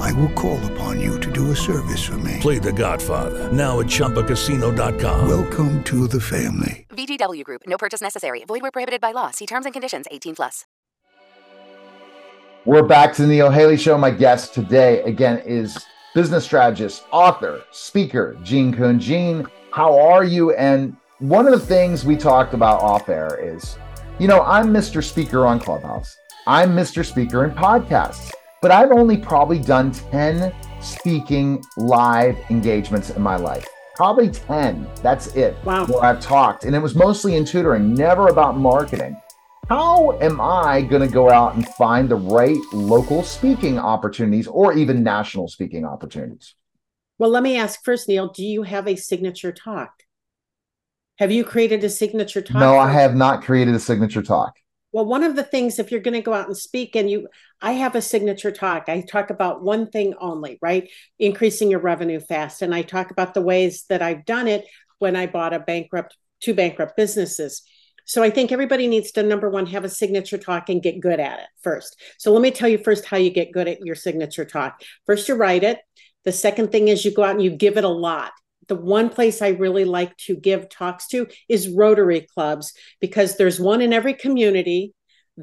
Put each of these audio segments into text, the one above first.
I will call upon you to do a service for me. Play The Godfather now at ChumbaCasino.com. Welcome to the family. VGW Group. No purchase necessary. Void where prohibited by law. See terms and conditions. 18 plus. We're back to the Neil Haley Show. My guest today, again, is business strategist, author, speaker, Jean Kuhn. Jean, how are you? And one of the things we talked about off air is, you know, I'm Mr. Speaker on Clubhouse. I'm Mr. Speaker in podcasts, but I've only probably done 10 speaking live engagements in my life. Probably 10. That's it. Wow. Where I've talked. And it was mostly in tutoring, never about marketing. How am I going to go out and find the right local speaking opportunities or even national speaking opportunities? Well, let me ask first, Neil, do you have a signature talk? Have you created a signature talk? No, I have not created a signature talk. Well, one of the things, if you're going to go out and speak, and you, I have a signature talk. I talk about one thing only, right? Increasing your revenue fast. And I talk about the ways that I've done it when I bought a bankrupt, two bankrupt businesses. So I think everybody needs to, number one, have a signature talk and get good at it first. So let me tell you first how you get good at your signature talk. First, you write it. The second thing is you go out and you give it a lot the one place I really like to give talks to is Rotary clubs because there's one in every community.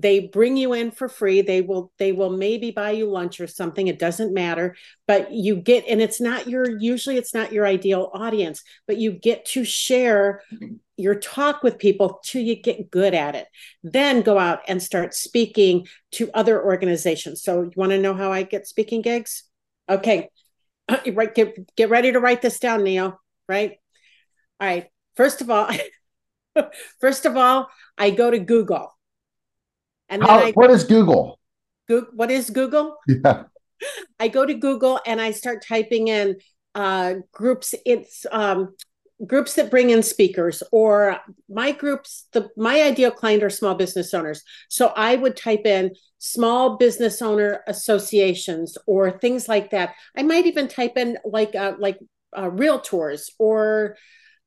They bring you in for free. They will they will maybe buy you lunch or something. It doesn't matter, but you get and it's not your usually it's not your ideal audience, but you get to share your talk with people till you get good at it. Then go out and start speaking to other organizations. So you want to know how I get speaking gigs? Okay, right get get ready to write this down neil right all right first of all first of all i go to google and How, I, what is google? Google what is google? Yeah. I go to google and i start typing in uh groups it's um groups that bring in speakers or my groups the my ideal client are small business owners. So i would type in small business owner associations or things like that. I might even type in like uh, like uh, realtors or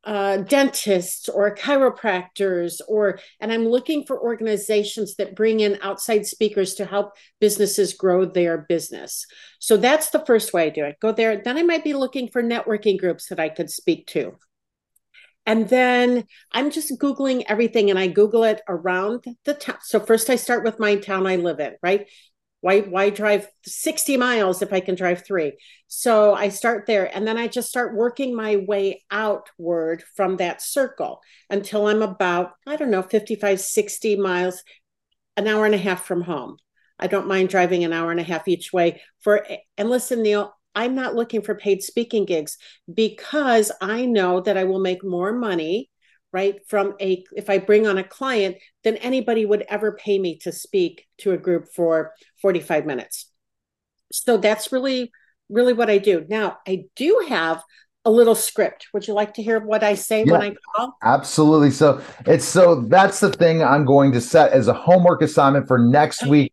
uh, dentists or chiropractors or and i'm looking for organizations that bring in outside speakers to help businesses grow their business so that's the first way i do it go there then i might be looking for networking groups that i could speak to and then I'm just Googling everything and I Google it around the town. So first I start with my town I live in, right? Why, why drive 60 miles if I can drive three? So I start there and then I just start working my way outward from that circle until I'm about, I don't know, 55, 60 miles, an hour and a half from home. I don't mind driving an hour and a half each way for, and listen, Neil, I'm not looking for paid speaking gigs because I know that I will make more money right from a if I bring on a client than anybody would ever pay me to speak to a group for 45 minutes. So that's really really what I do. Now, I do have a little script. Would you like to hear what I say yeah, when I call? Absolutely. So it's so that's the thing I'm going to set as a homework assignment for next week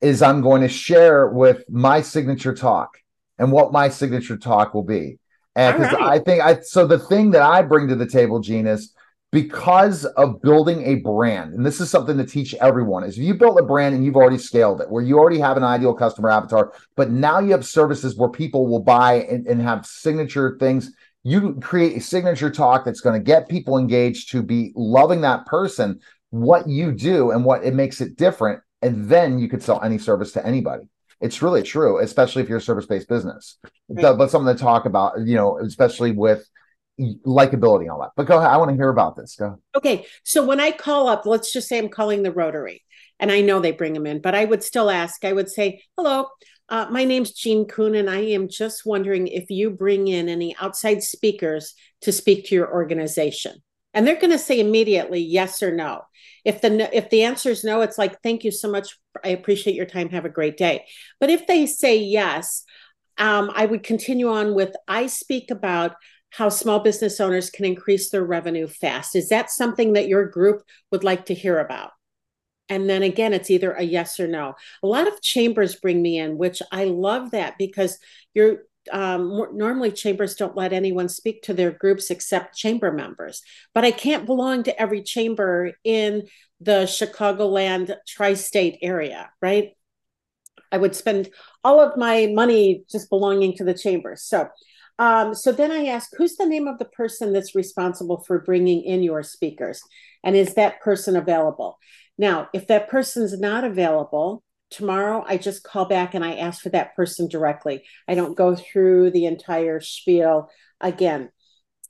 is I'm going to share with my signature talk and what my signature talk will be. And because right. I think I so the thing that I bring to the table, Jean, is because of building a brand, and this is something to teach everyone, is if you built a brand and you've already scaled it, where you already have an ideal customer avatar, but now you have services where people will buy and, and have signature things. You create a signature talk that's going to get people engaged to be loving that person, what you do, and what it makes it different. And then you could sell any service to anybody. It's really true, especially if you're a service based business. Right. But something to talk about, you know, especially with likability and all that. But go ahead. I want to hear about this. Go. Okay. So when I call up, let's just say I'm calling the Rotary, and I know they bring them in, but I would still ask. I would say, "Hello, uh, my name's Jean Kuhn, and I am just wondering if you bring in any outside speakers to speak to your organization." And they're going to say immediately yes or no. If the if the answer is no, it's like thank you so much. I appreciate your time. Have a great day. But if they say yes, um, I would continue on with I speak about how small business owners can increase their revenue fast. Is that something that your group would like to hear about? And then again, it's either a yes or no. A lot of chambers bring me in, which I love that because you're um, normally chambers don't let anyone speak to their groups except chamber members. But I can't belong to every chamber in the Chicagoland tri state area, right? I would spend all of my money just belonging to the chambers. So, um, so then I ask, who's the name of the person that's responsible for bringing in your speakers? And is that person available? Now, if that person's not available, tomorrow I just call back and I ask for that person directly. I don't go through the entire spiel again.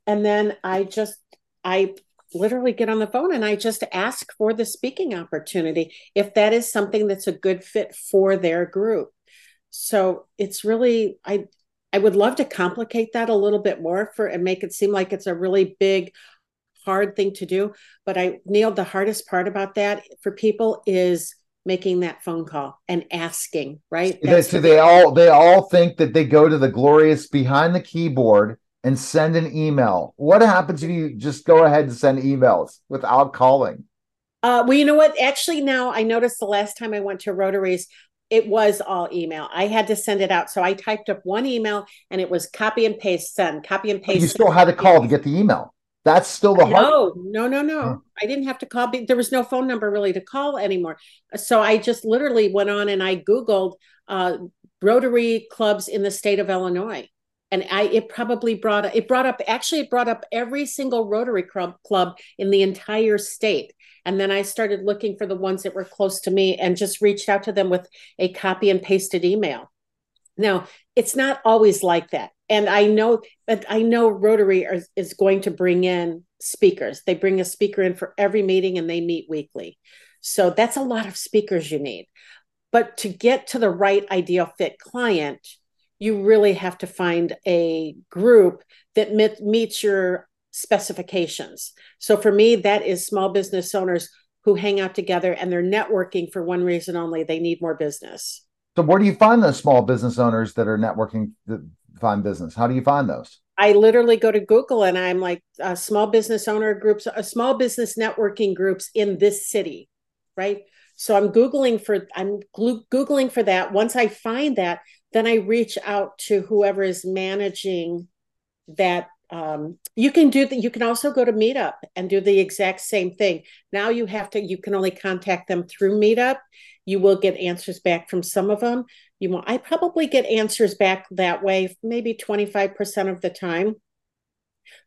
And then I just, I literally get on the phone and I just ask for the speaking opportunity if that is something that's a good fit for their group. So it's really, I, I would love to complicate that a little bit more for and make it seem like it's a really big hard thing to do. But I nailed the hardest part about that for people is making that phone call and asking, right? That's so they all they all think that they go to the glorious behind the keyboard and send an email. What happens if you just go ahead and send emails without calling? Uh, well, you know what? Actually, now I noticed the last time I went to Rotaries, it was all email. I had to send it out. So I typed up one email and it was copy and paste, send, copy and paste. You still had to call to get the email. That's still the hard. No, no, no, no. I didn't have to call. There was no phone number really to call anymore. So I just literally went on and I Googled uh, Rotary clubs in the state of Illinois. And I, it probably brought it brought up actually it brought up every single Rotary club club in the entire state. And then I started looking for the ones that were close to me and just reached out to them with a copy and pasted email. Now, it's not always like that and I know that I know Rotary are, is going to bring in speakers. They bring a speaker in for every meeting and they meet weekly. So that's a lot of speakers you need. But to get to the right ideal fit client, you really have to find a group that meets your specifications. So for me, that is small business owners who hang out together and they're networking for one reason only they need more business. So where do you find those small business owners that are networking find business? How do you find those? I literally go to Google and I'm like uh, small business owner groups, uh, small business networking groups in this city, right? So I'm googling for I'm googling for that. Once I find that, then I reach out to whoever is managing that. Um, you can do that. You can also go to Meetup and do the exact same thing. Now you have to. You can only contact them through Meetup. You will get answers back from some of them you want i probably get answers back that way maybe 25% of the time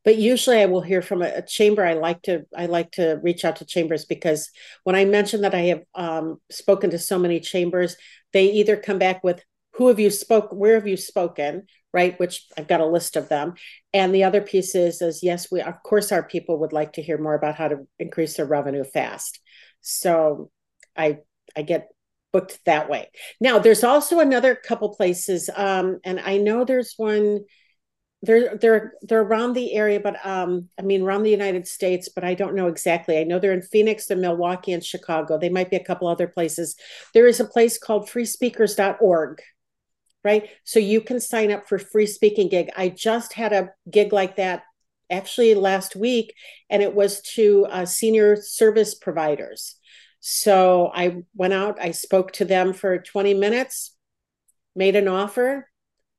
but usually i will hear from a, a, chamber i like to i like to reach out to chambers because when i mention that i have um, spoken to so many chambers they either come back with who have you spoke where have you spoken right which i've got a list of them and the other piece is is yes we of course our people would like to hear more about how to increase their revenue fast so i i get booked that way. Now, there's also another couple places, um, and I know there's one. They're they're they're around the area, but um, I mean around the United States, but I don't know exactly. I know they're in Phoenix, they're Milwaukee, and Chicago. They might be a couple other places. There is a place called freespeakers.org, right? So you can sign up for free speaking gig. I just had a gig like that actually last week, and it was to uh, senior service providers so I went out, I spoke to them for 20 minutes, made an offer,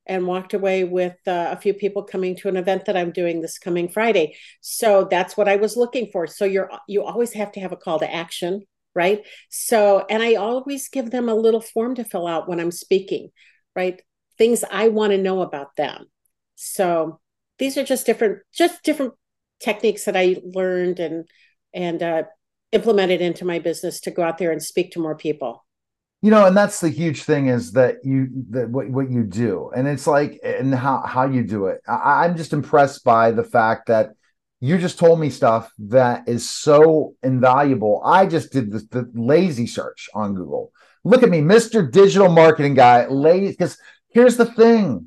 and walked away with uh, a few people coming to an event that I'm doing this coming Friday. So that's what I was looking for. So you're you always have to have a call to action, right? So and I always give them a little form to fill out when I'm speaking, right? Things I want to know about them. So these are just different just different techniques that I learned and and uh, implemented into my business to go out there and speak to more people you know and that's the huge thing is that you that what, what you do and it's like and how how you do it I, i'm just impressed by the fact that you just told me stuff that is so invaluable i just did the, the lazy search on google look at me mr digital marketing guy lazy because here's the thing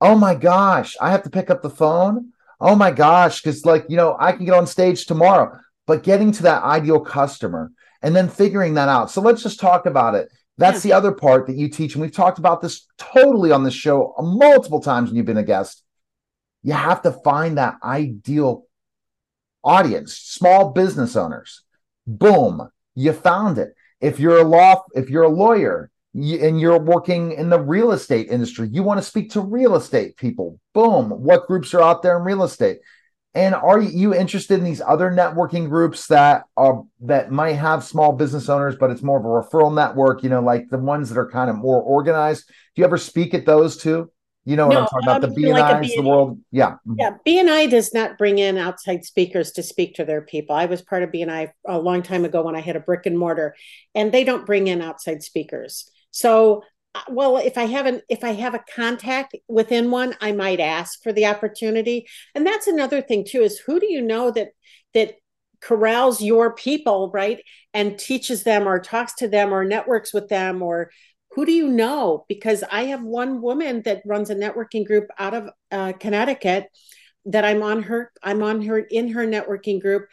oh my gosh i have to pick up the phone oh my gosh because like you know i can get on stage tomorrow but getting to that ideal customer and then figuring that out. So let's just talk about it. That's yeah. the other part that you teach. And we've talked about this totally on the show multiple times when you've been a guest. You have to find that ideal audience, small business owners. Boom, you found it. If you're a law, if you're a lawyer and you're working in the real estate industry, you want to speak to real estate people. Boom, what groups are out there in real estate? And are you interested in these other networking groups that are that might have small business owners, but it's more of a referral network? You know, like the ones that are kind of more organized. Do you ever speak at those too? You know what no, I'm talking about? The BNIs, like the world. Yeah. Yeah. BNI does not bring in outside speakers to speak to their people. I was part of BNI a long time ago when I had a brick and mortar, and they don't bring in outside speakers. So uh, well if i haven't if i have a contact within one i might ask for the opportunity and that's another thing too is who do you know that that corrals your people right and teaches them or talks to them or networks with them or who do you know because i have one woman that runs a networking group out of uh, connecticut that i'm on her i'm on her in her networking group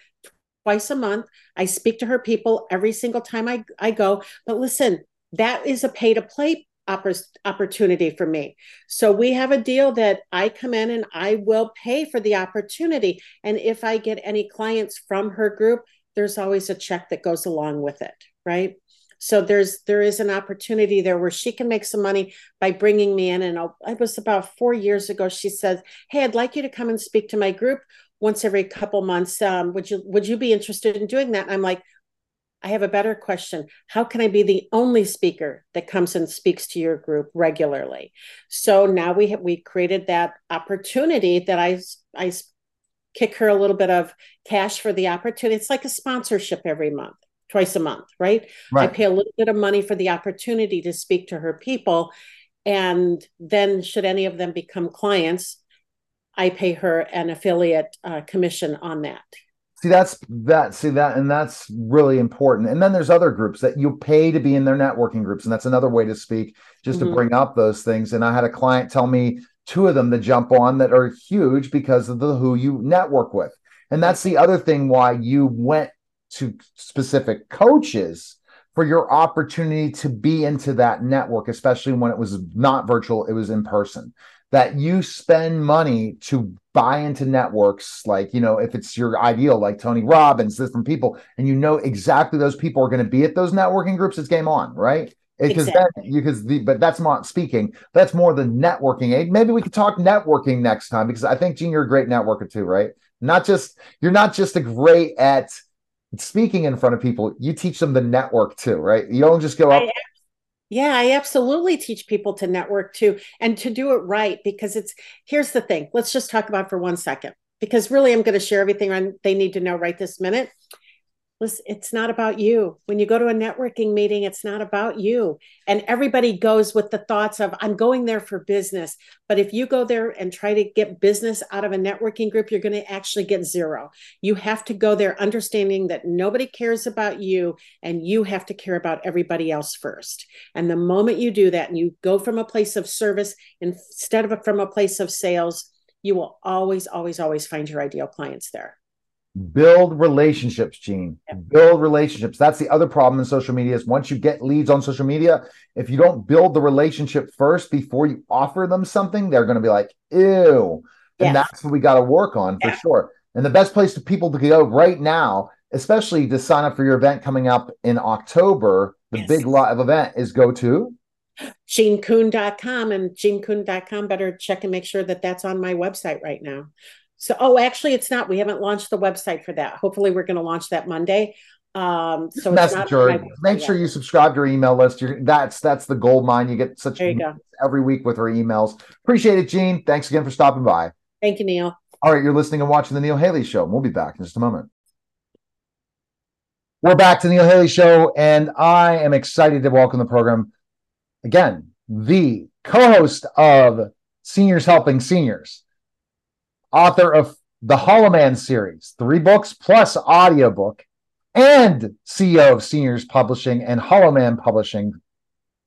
twice a month i speak to her people every single time i, I go but listen that is a pay to play opportunity for me. So we have a deal that I come in and I will pay for the opportunity. And if I get any clients from her group, there's always a check that goes along with it, right? So there's there is an opportunity there where she can make some money by bringing me in. And I'll, it was about four years ago. She says, "Hey, I'd like you to come and speak to my group once every couple months. Um, would you would you be interested in doing that?" And I'm like, I have a better question. How can I be the only speaker that comes and speaks to your group regularly? So now we have we created that opportunity that I I kick her a little bit of cash for the opportunity. It's like a sponsorship every month, twice a month, right? right? I pay a little bit of money for the opportunity to speak to her people. And then, should any of them become clients, I pay her an affiliate uh, commission on that. See, that's that. See that, and that's really important. And then there's other groups that you pay to be in their networking groups, and that's another way to speak, just mm-hmm. to bring up those things. And I had a client tell me two of them to jump on that are huge because of the who you network with. And that's the other thing why you went to specific coaches for your opportunity to be into that network, especially when it was not virtual, it was in person. That you spend money to buy into networks like you know if it's your ideal like tony robbins different people and you know exactly those people are going to be at those networking groups it's game on right? Because exactly. then because the but that's not speaking. That's more the networking. Aid maybe we could talk networking next time because i think jean you're a great networker too right? Not just you're not just a great at speaking in front of people you teach them the network too right you don't just go up yeah, I absolutely teach people to network too and to do it right because it's here's the thing. Let's just talk about for one second because really I'm going to share everything they need to know right this minute listen, it's not about you. When you go to a networking meeting, it's not about you. And everybody goes with the thoughts of, I'm going there for business. But if you go there and try to get business out of a networking group, you're going to actually get zero. You have to go there understanding that nobody cares about you and you have to care about everybody else first. And the moment you do that and you go from a place of service instead of from a place of sales, you will always, always, always find your ideal clients there build relationships jean. Build relationships. That's the other problem in social media is once you get leads on social media if you don't build the relationship first before you offer them something they're going to be like ew. And yes. that's what we got to work on for yeah. sure. And the best place for people to go right now especially to sign up for your event coming up in october the yes. big lot of event is go to. Jeankuhn.com and jeankuhn.com better check and make sure that that's on my website right now so, oh, actually, it's not. We haven't launched the website for that. Hopefully, we're going to launch that Monday. Um, so messenger. Make sure you subscribe to our email list. You're, that's that's the gold mine. You get such you every week with our emails. Appreciate it, Jean. Thanks again for stopping by. Thank you, Neil. All right, you're listening and watching the Neil Haley Show. We'll be back in just a moment. We're back to the Neil Haley Show, and I am excited to welcome the program again. The co-host of Seniors Helping Seniors author of the Hollow Man series, three books plus audiobook, and CEO of Seniors Publishing and Hollow Man Publishing.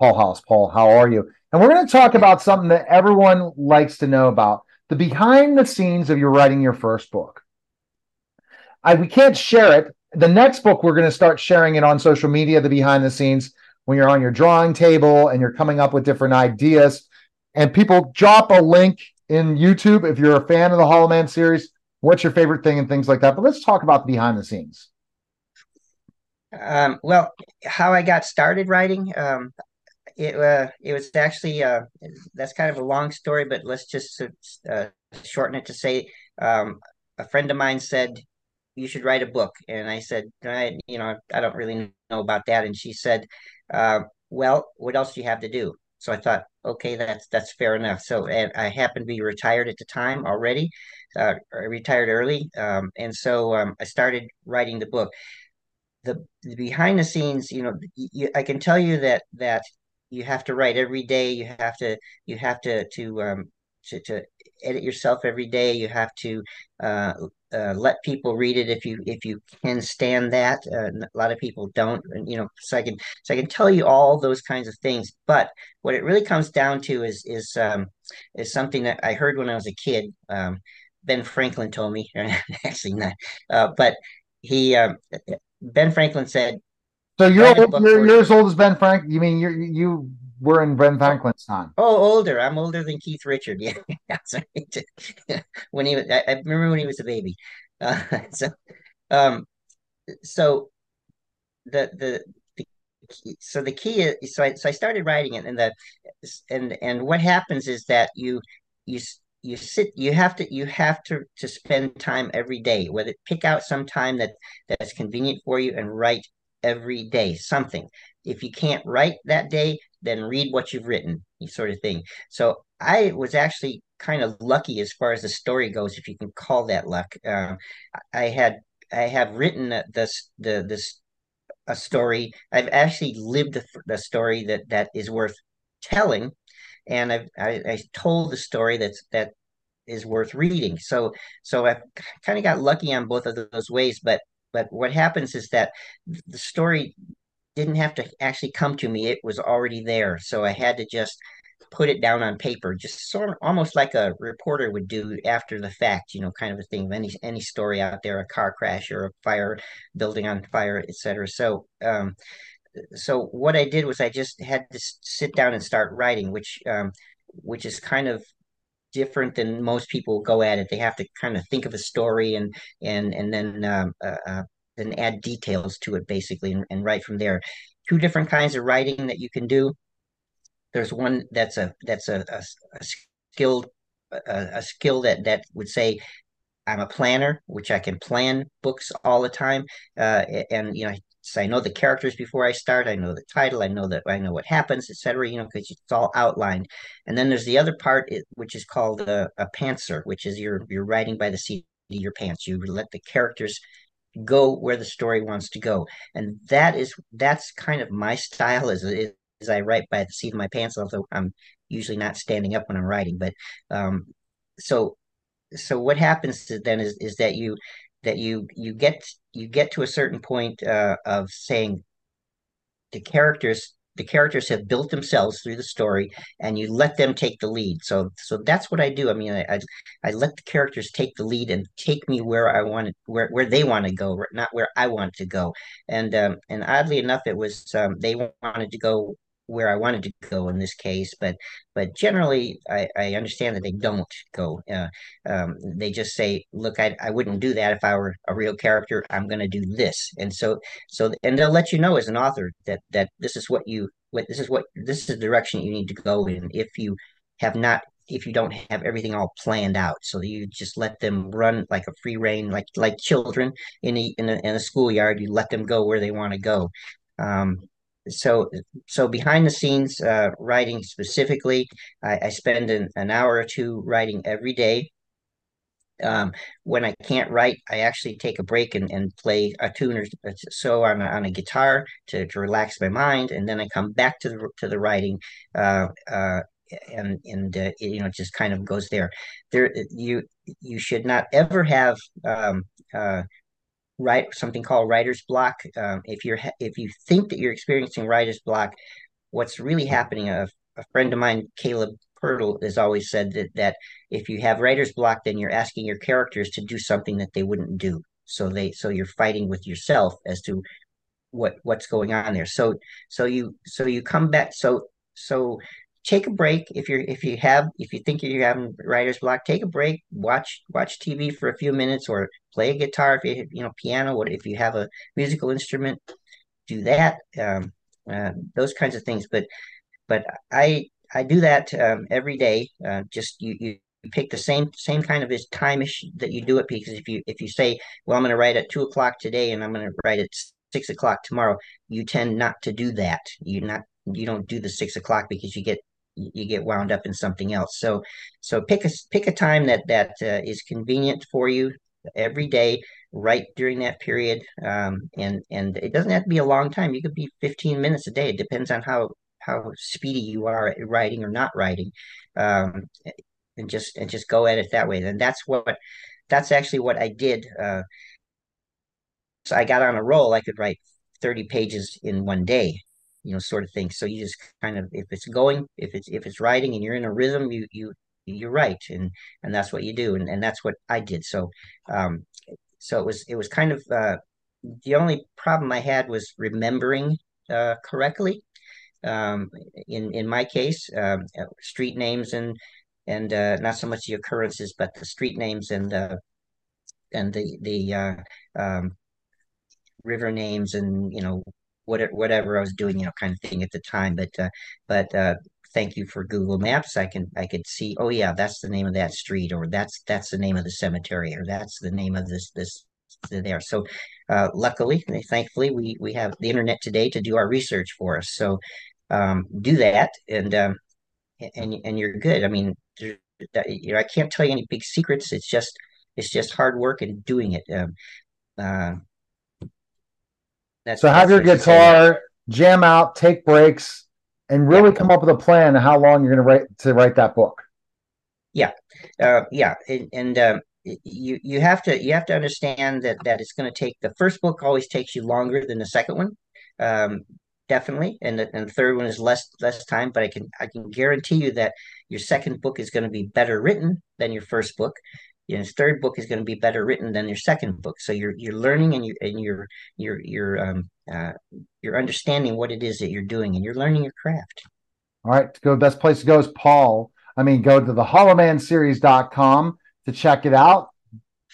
Paul Hollis. Paul, how are you? And we're going to talk about something that everyone likes to know about the behind the scenes of your writing your first book. I, we can't share it. The next book, we're going to start sharing it on social media, the behind the scenes, when you're on your drawing table and you're coming up with different ideas. And people drop a link in YouTube. If you're a fan of the Hollow Man series, what's your favorite thing and things like that. But let's talk about the behind the scenes. Um, well, how I got started writing, um, it uh, it was actually uh, that's kind of a long story, but let's just uh, shorten it to say um, a friend of mine said you should write a book, and I said I you know I don't really know about that, and she said, uh, well, what else do you have to do? So I thought, okay, that's that's fair enough. So I happened to be retired at the time already, uh, I retired early, um, and so um, I started writing the book. The, the behind the scenes, you know, you, I can tell you that that you have to write every day. You have to you have to to um, to, to edit yourself every day. You have to uh, uh, let people read it if you if you can stand that. Uh, a lot of people don't, you know. So I can so I can tell you all those kinds of things. But what it really comes down to is is um, is something that I heard when I was a kid. Um, Ben Franklin told me, actually not, uh, but he um, Ben Franklin said. So you're you're, you're as old as Ben Frank. You mean you you were in Ben Franklin's time? Oh, older. I'm older than Keith Richard. Yeah, that's right. when he was, I, I, remember when he was a baby. Uh, so, um, so the the so the key is so I so I started writing it and the and and what happens is that you you you sit you have to you have to to spend time every day whether pick out some time that that's convenient for you and write every day something if you can't write that day then read what you've written sort of thing so i was actually kind of lucky as far as the story goes if you can call that luck um, i had i have written this the this a story i've actually lived the, story that that is worth telling and I've, I, I told the story that's that is worth reading. So so I've kind of got lucky on both of those ways. But but what happens is that the story didn't have to actually come to me; it was already there. So I had to just put it down on paper, just sort of almost like a reporter would do after the fact, you know, kind of a thing. Any any story out there, a car crash or a fire, building on fire, etc. So um, so what I did was I just had to sit down and start writing, which um, which is kind of different than most people go at it. They have to kind of think of a story and and and then um, uh, uh, then add details to it basically and, and write from there. Two different kinds of writing that you can do. There's one that's a that's a, a, a a, a skill that that would say I'm a planner, which I can plan books all the time, uh, and you know so I know the characters before I start. I know the title. I know that I know what happens, etc. You know, because it's all outlined. And then there's the other part, which is called a, a pantser, which is you're you're writing by the seat of your pants. You let the characters go where the story wants to go, and that is that's kind of my style. Is is I write by the seat of my pants, although I'm usually not standing up when I'm writing. But um, so so what happens then is is that you that you you get you get to a certain point uh, of saying the characters the characters have built themselves through the story and you let them take the lead. So so that's what i do. I mean i i, I let the characters take the lead and take me where i want where where they want to go not where i want to go. And um and oddly enough it was um they wanted to go where I wanted to go in this case, but but generally I, I understand that they don't go. Uh, um, they just say, "Look, I, I wouldn't do that if I were a real character. I'm going to do this," and so so and they'll let you know as an author that that this is what you what this is what this is the direction you need to go in if you have not if you don't have everything all planned out so you just let them run like a free reign like like children in a in a, in schoolyard you let them go where they want to go um, so so behind the scenes uh, writing specifically i, I spend an, an, hour or two writing every day. Um, when i can't write i actually take a break and, and play a tune or so on a, on a guitar to, to relax my mind and then i come back to the to the writing uh, uh, and and uh, it, you know it just kind of goes there. There you you should not ever have um, uh, write something called writer's block. Um, if you're if you think that you're experiencing writer's block, what's really happening? A, a friend of mine, Caleb Pirtle, has always said that that if you have writer's block, then you're asking your characters to do something that they wouldn't do. So they so you're fighting with yourself as to what what's going on there. So so you so you come back so so take a break. If you're if you have if you think you're having writer's block take a break. Watch watch tv for a few minutes or play a guitar if you you know piano or if you have a musical instrument do that um, uh, those kinds of things. But but i i do that um, every day uh, just you you pick the same same kind of time ish that you do it because if you if you say well i'm going to write at two o'clock today and i'm going to write at six o'clock tomorrow you tend not to do that. You not you don't do the six o'clock because you get you get wound up in something else. So so pick a pick a time that that uh, is convenient for you every day, right during that period. Um, and and it doesn't have to be a long time. You could be 15 minutes a day. It depends on how how speedy you are at writing or not writing. Um, and just and just go at it that way. And that's what that's actually what I did. Uh, so I got on a roll. I could write 30 pages in one day you know, sort of thing. So you just kind of, if it's going, if it's if it's writing and you're in a rhythm, you you you're right, and and that's what you do, and and that's what I did. So, um, so it was it was kind of uh, the only problem I had was remembering uh, correctly. Um, in in my case, um, uh, street names and and uh, not so much the occurrences, but the street names and uh, and the the uh, um, river names and you know whatever whatever I was doing, you know, kind of thing at the time. But uh, but uh, thank you for Google Maps. I can I could see. Oh yeah, that's the name of that street, or that's that's the name of the cemetery, or that's the name of this this there. So uh, luckily, thankfully, we we have the internet today to do our research for us. So um, do that, and um, and and you're good. I mean, you know, I can't tell you any big secrets. It's just it's just hard work and doing it. Um, uh, that's, so have your guitar, jam out, take breaks, and really yeah. come up with a plan of how long you're going to write to write that book. Yeah, uh, yeah, and, and um, you you have to you have to understand that that it's going to take the first book always takes you longer than the second one, um, definitely, and the, and the third one is less less time. But I can I can guarantee you that your second book is going to be better written than your first book, you know, his third book is going to be better written than your second book. So you're you're learning and you and you're you're you're um uh, you're understanding what it is that you're doing and you're learning your craft. All right, to go best place to go is Paul. I mean, go to the hollowmanseries.com to check it out.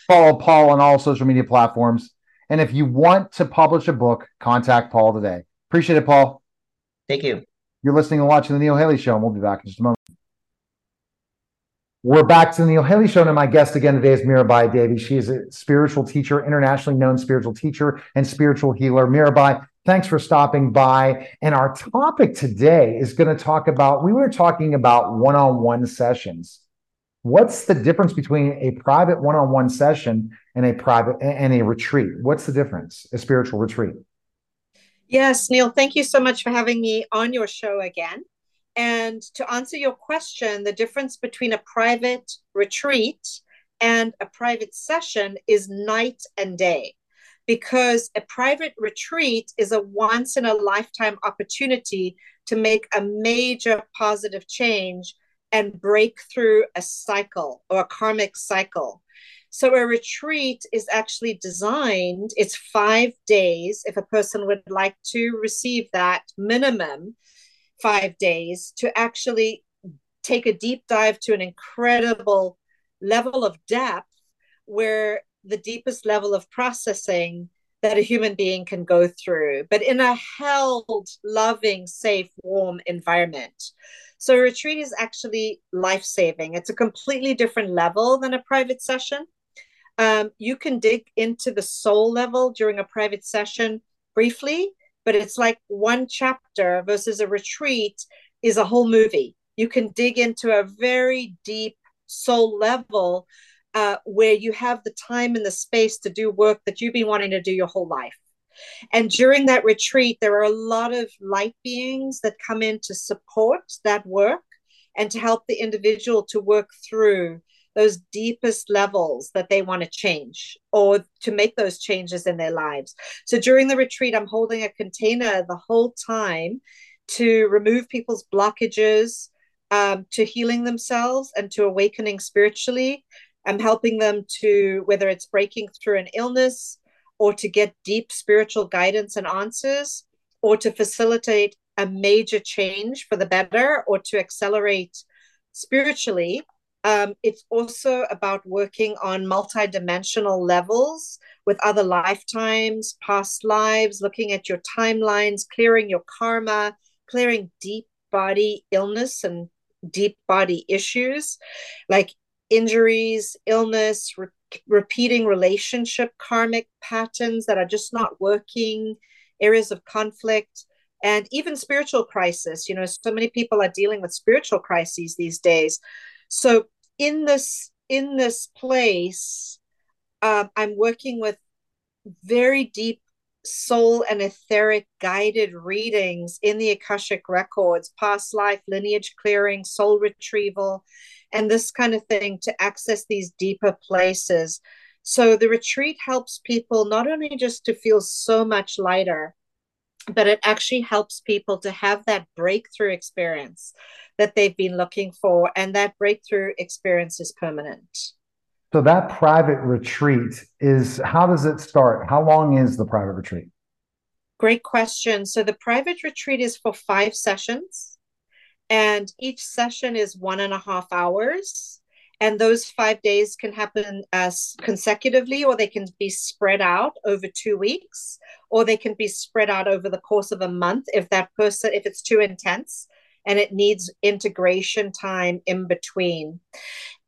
Follow Paul on all social media platforms. And if you want to publish a book, contact Paul today. Appreciate it, Paul. Thank you. You're listening and watching the Neil Haley Show, and we'll be back in just a moment. We're back to the Neil Haley Show, and my guest again today is Mirabai Devi. She is a spiritual teacher, internationally known spiritual teacher and spiritual healer. Mirabai, thanks for stopping by. And our topic today is going to talk about, we were talking about one-on-one sessions. What's the difference between a private one-on-one session and a private and a retreat? What's the difference? A spiritual retreat. Yes, Neil, thank you so much for having me on your show again. And to answer your question, the difference between a private retreat and a private session is night and day. Because a private retreat is a once in a lifetime opportunity to make a major positive change and break through a cycle or a karmic cycle. So a retreat is actually designed, it's five days if a person would like to receive that minimum five days to actually take a deep dive to an incredible level of depth where the deepest level of processing that a human being can go through, but in a held, loving, safe, warm environment. So, a retreat is actually life saving. It's a completely different level than a private session. Um, you can dig into the soul level during a private session briefly, but it's like one chapter versus a retreat is a whole movie. You can dig into a very deep soul level uh, where you have the time and the space to do work that you've been wanting to do your whole life. And during that retreat, there are a lot of light beings that come in to support that work and to help the individual to work through those deepest levels that they want to change or to make those changes in their lives. So during the retreat, I'm holding a container the whole time to remove people's blockages um, to healing themselves and to awakening spiritually. I'm helping them to, whether it's breaking through an illness or to get deep spiritual guidance and answers or to facilitate a major change for the better or to accelerate spiritually, um, it's also about working on multidimensional levels with other lifetimes, past lives, looking at your timelines, clearing your karma, clearing deep body illness and deep body issues like injuries, illness, re- repeating relationship karmic patterns that are just not working, areas of conflict, and even spiritual crisis. You know, so many people are dealing with spiritual crises these days. So in this in this place, um, I'm working with very deep soul and etheric guided readings in the Akashic records, past life, lineage clearing, soul retrieval, and this kind of thing to access these deeper places. So the retreat helps people not only just to feel so much lighter, but it actually helps people to have that breakthrough experience that they've been looking for. And that breakthrough experience is permanent. So that private retreat is how does it start? How long is the private retreat? Great question. So the private retreat is for five sessions, and each session is one and a half hours. And those five days can happen as consecutively, or they can be spread out over two weeks, or they can be spread out over the course of a month if that person, if it's too intense and it needs integration time in between.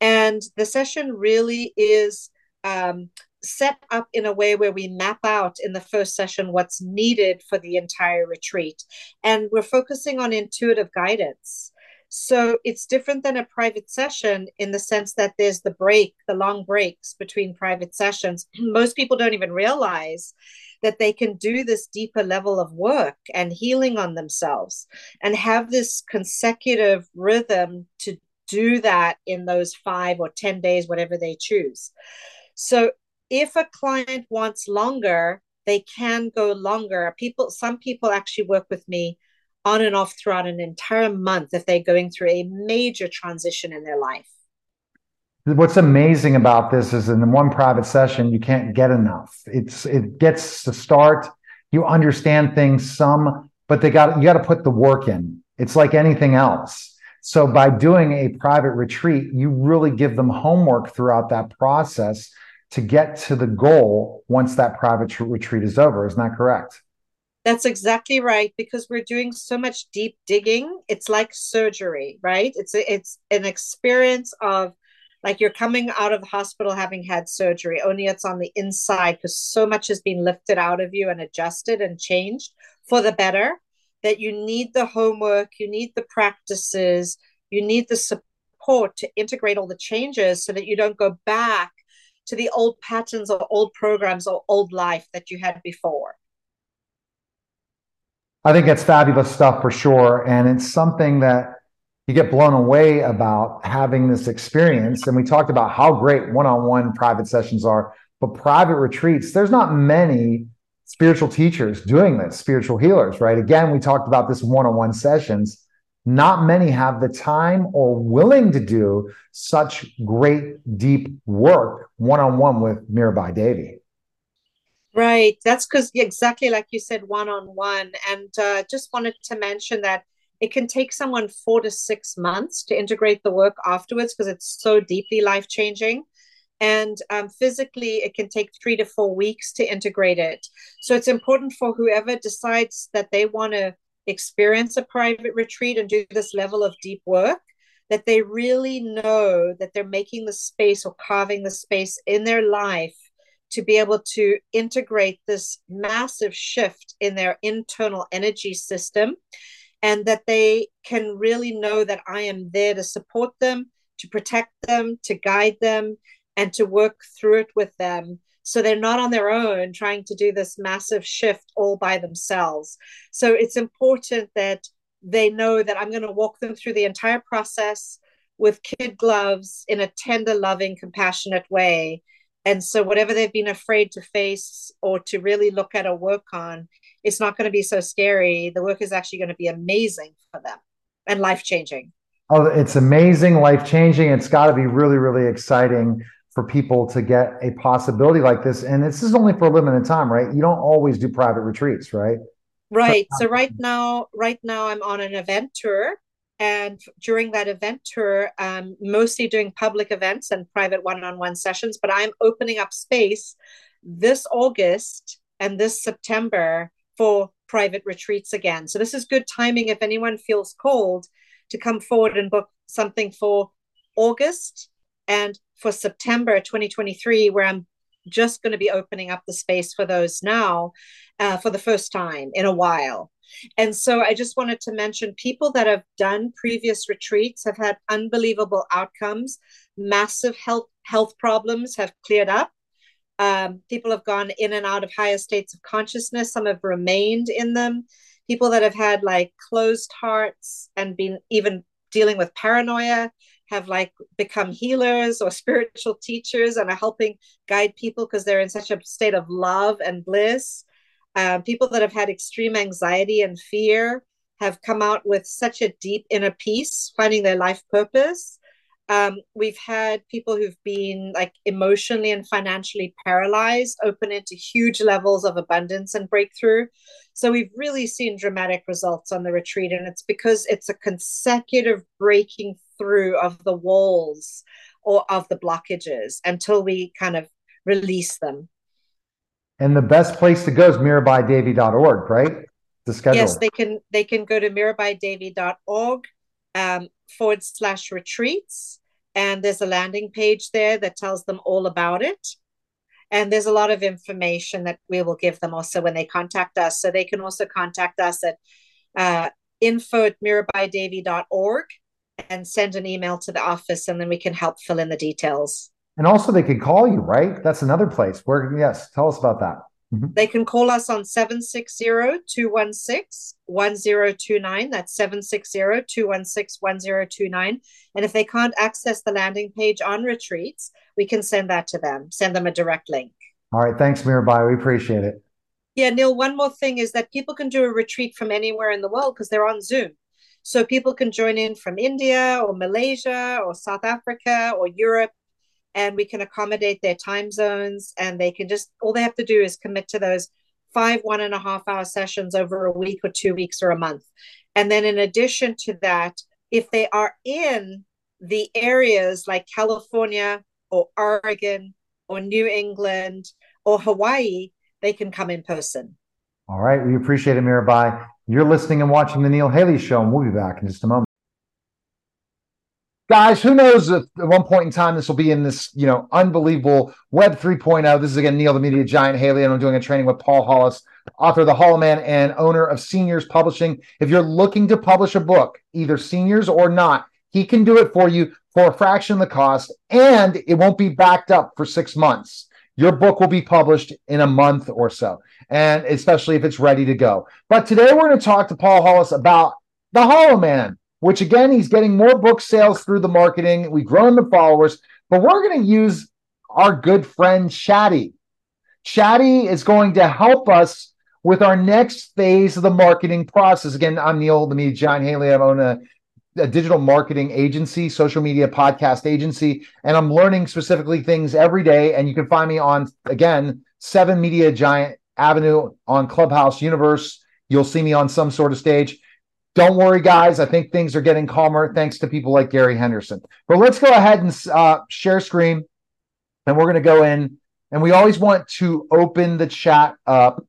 And the session really is um, set up in a way where we map out in the first session what's needed for the entire retreat. And we're focusing on intuitive guidance. So it's different than a private session in the sense that there's the break, the long breaks between private sessions. Most people don't even realize that they can do this deeper level of work and healing on themselves and have this consecutive rhythm to do that in those five or 10 days, whatever they choose. So if a client wants longer, they can go longer. People, some people actually work with me on and off throughout an entire month if they're going through a major transition in their life. What's amazing about this is in one private session, you can't get enough. It's it gets to start. You understand things some, but they got you got to put the work in. It's like anything else. So by doing a private retreat, you really give them homework throughout that process to get to the goal once that private retreat is over. Isn't that correct? That's exactly right because we're doing so much deep digging. It's like surgery, right? It's a, it's an experience of like you're coming out of the hospital having had surgery, only it's on the inside because so much has been lifted out of you and adjusted and changed for the better that you need the homework, you need the practices, you need the support to integrate all the changes so that you don't go back to the old patterns or old programs or old life that you had before. I think it's fabulous stuff for sure. And it's something that you get blown away about having this experience. And we talked about how great one on one private sessions are, but private retreats, there's not many spiritual teachers doing this, spiritual healers, right? Again, we talked about this one on one sessions. Not many have the time or willing to do such great, deep work one on one with Mirabai Devi. Right. That's because exactly like you said, one on one. And uh, just wanted to mention that it can take someone four to six months to integrate the work afterwards because it's so deeply life changing. And um, physically, it can take three to four weeks to integrate it. So it's important for whoever decides that they want to experience a private retreat and do this level of deep work that they really know that they're making the space or carving the space in their life to be able to integrate this massive shift in their internal energy system and that they can really know that I am there to support them, to protect them, to guide them, and to work through it with them. So they're not on their own trying to do this massive shift all by themselves. So it's important that they know that I'm going to walk them through the entire process with kid gloves in a tender, loving, compassionate way. And so, whatever they've been afraid to face or to really look at or work on, it's not going to be so scary. The work is actually going to be amazing for them and life changing. Oh, it's amazing, life changing. It's got to be really, really exciting for people to get a possibility like this. And this is only for a limited time, right? You don't always do private retreats, right? Right. So um, right now, right now I'm on an event tour. And during that event tour, I'm mostly doing public events and private one-on-one sessions, but I'm opening up space this August and this September for private retreats again. So this is good timing if anyone feels called to come forward and book something for August and for September 2023, where I'm just going to be opening up the space for those now uh, for the first time in a while. And so I just wanted to mention people that have done previous retreats have had unbelievable outcomes. Massive health health problems have cleared up. Um, people have gone in and out of higher states of consciousness. Some have remained in them. People that have had like closed hearts and been even dealing with paranoia have like become healers or spiritual teachers and are helping guide people because they're in such a state of love and bliss. Uh, people that have had extreme anxiety and fear have come out with such a deep inner peace, finding their life purpose. Um, we've had people who've been like emotionally and financially paralyzed open into huge levels of abundance and breakthrough. So we've really seen dramatic results on the retreat, and it's because it's a consecutive breaking through of the walls or of the blockages until we kind of release them. And the best place to go is mirabaidevi.org, right? The schedule. Yes, they can they can go to mirabaidevi.org um, forward slash retreats. And there's a landing page there that tells them all about it. And there's a lot of information that we will give them also when they contact us. So they can also contact us at uh, info at mirabaidevi.org and send an email to the office, and then we can help fill in the details. And also, they could call you, right? That's another place where, yes, tell us about that. Mm-hmm. They can call us on 760 216 1029. That's 760 216 1029. And if they can't access the landing page on retreats, we can send that to them, send them a direct link. All right. Thanks, Mirabai. We appreciate it. Yeah, Neil, one more thing is that people can do a retreat from anywhere in the world because they're on Zoom. So people can join in from India or Malaysia or South Africa or Europe and we can accommodate their time zones and they can just all they have to do is commit to those five one and a half hour sessions over a week or two weeks or a month. And then in addition to that if they are in the areas like california or oregon or new england or hawaii they can come in person. All right we appreciate it mirabai. You're listening and watching the neil haley show and we'll be back in just a moment guys who knows if at one point in time this will be in this you know unbelievable web 3.0 this is again neil the media giant haley and i'm doing a training with paul hollis author of the hollow man and owner of seniors publishing. If you're looking to publish a book either seniors or not he can do it for you for a fraction of the cost and it won't be backed up for six months. Your book will be published in a month or so and especially if it's ready to go. But today we're going to talk to paul hollis about the hollow man which again, he's getting more book sales through the marketing. We've grown the followers, but we're going to use our good friend Chatty. Chatty is going to help us with our next phase of the marketing process. Again, I'm Neil, the media giant Haley. I own a, a digital marketing agency, social media podcast agency, and I'm learning specifically things every day. And you can find me on, again, Seven Media Giant Avenue on Clubhouse Universe. You'll see me on some sort of stage. Don't worry, guys. I think things are getting calmer thanks to people like Gary Henderson. But let's go ahead and uh, share screen, and we're going to go in. And we always want to open the chat up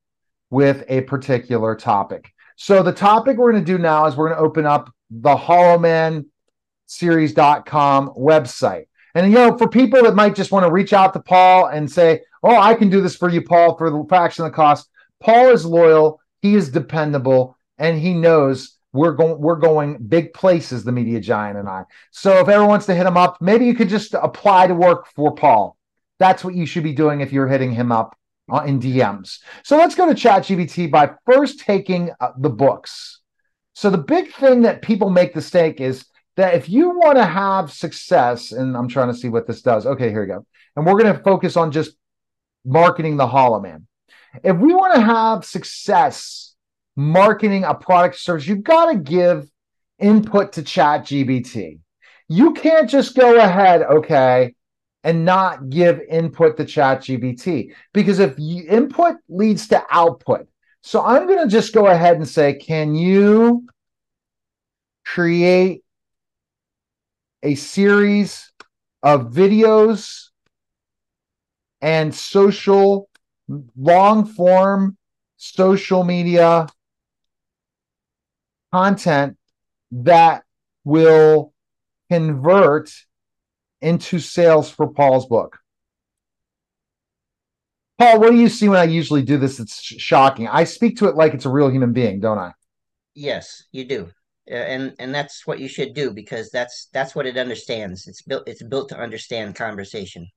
with a particular topic. So the topic we're going to do now is we're going to open up the hollowmanseries.com website. And you know, for people that might just want to reach out to Paul and say, "Oh, I can do this for you, Paul, for the fraction of the cost." Paul is loyal, he is dependable, and he knows we're going we're going big places the media giant and i. So if everyone wants to hit him up maybe you could just apply to work for paul. That's what you should be doing if you're hitting him up uh, in dms so let's go to ChatGPT by first taking uh, the books. So the big thing that people make the mistake is that if you want to have success and i'm trying to see what this does. Okay here we go. And we're going to focus on just marketing the hollow man. If we want to have success marketing a product service, you've got to give input to ChatGPT. You can't just go ahead, okay, and not give input to ChatGPT because if you, input leads to output. So I'm going to just go ahead and say, can you create a series of videos and social long form social media content that will convert into sales for Paul's book. Paul, what do you see when I usually do this? It's shocking. I speak to it like it's a real human being, don't I? Yes, you do. Uh, and and that's what you should do because that's that's what it understands. It's built it's built to understand conversation.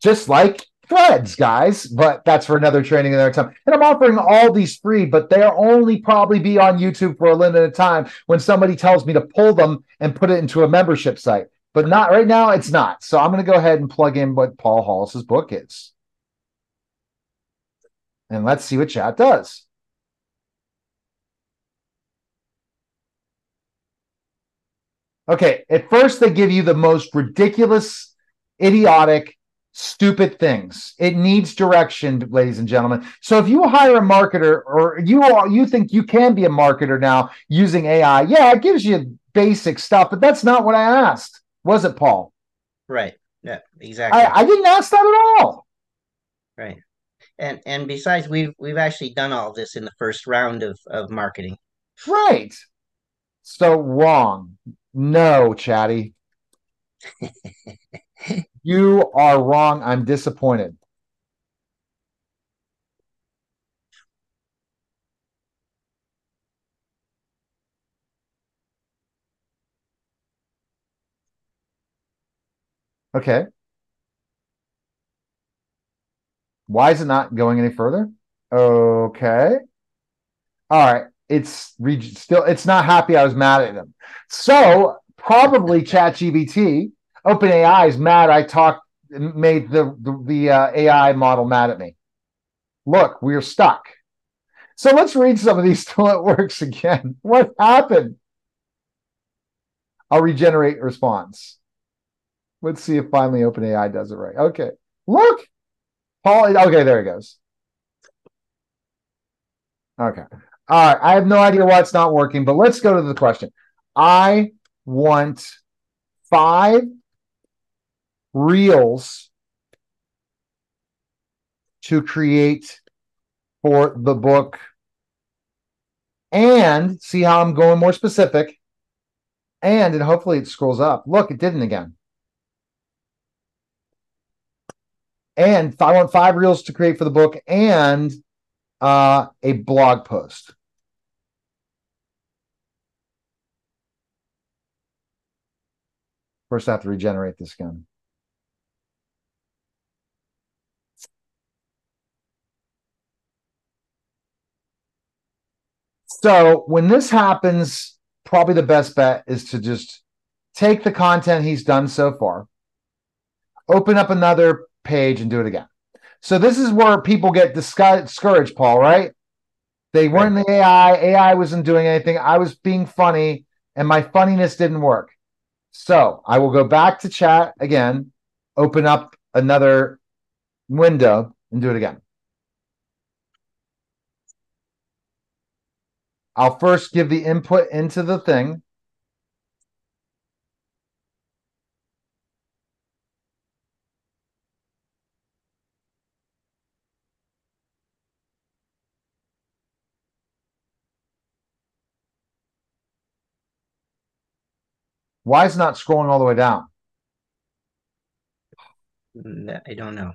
Just like threads, guys, but that's for another training another time. And I'm offering all these free, but they'll only probably be on YouTube for a limited time when somebody tells me to pull them and put it into a membership site. But not right now, it's not. So I'm going to go ahead and plug in what Paul Hollis's book is. And let's see what chat does. Okay, at first they give you the most ridiculous, idiotic, stupid things. It needs direction, ladies and gentlemen. So if you hire a marketer or you are, you think you can be a marketer now using AI, yeah, it gives you basic stuff, but that's not what I asked. Was it, Paul? Right. Yeah, exactly. I, I didn't ask that at all. Right. And and besides, we've we've actually done all this in the first round of of marketing. Right. So wrong. No, Chatty. you are wrong. I'm disappointed. Okay. Why is it not going any further? Okay. All right. It's re- still it's not happy I was mad at him. So probably ChatGPT, OpenAI is mad I talked made the the, the uh, AI model mad at me. Look, we're stuck. So let's read some of these till it works again. What happened? I'll regenerate response. Let's see if finally OpenAI does it right. Okay. Look. Paul, okay, there he goes. Okay. All right. I have no idea why it's not working, but let's go to the question. I want five reels to create for the book and see how I'm going more specific. And and hopefully it scrolls up. Look, it didn't again. And I want five reels to create for the book and uh, a blog post. First, I have to regenerate this gun. So when this happens, probably the best bet is to just take the content he's done so far, open up another page and do it again. So this is where people get discouraged, Paul, right? They weren't in the AI. AI wasn't doing anything. I was being funny and my funniness didn't work. So I will go back to chat again, open up another window and do it again. I'll first give the input into the thing. Why is not scrolling all the way down? I don't know.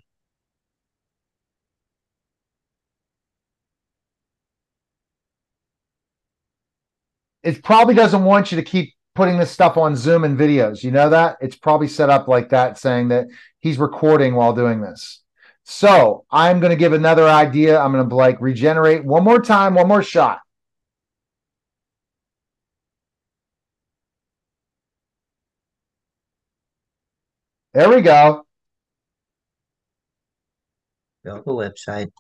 It probably doesn't want you to keep putting this stuff on Zoom and videos. You know that? It's probably set up like that, saying that he's recording while doing this. So I'm going to give another idea. I'm going to like regenerate one more time, one more shot. There we go. Build the website.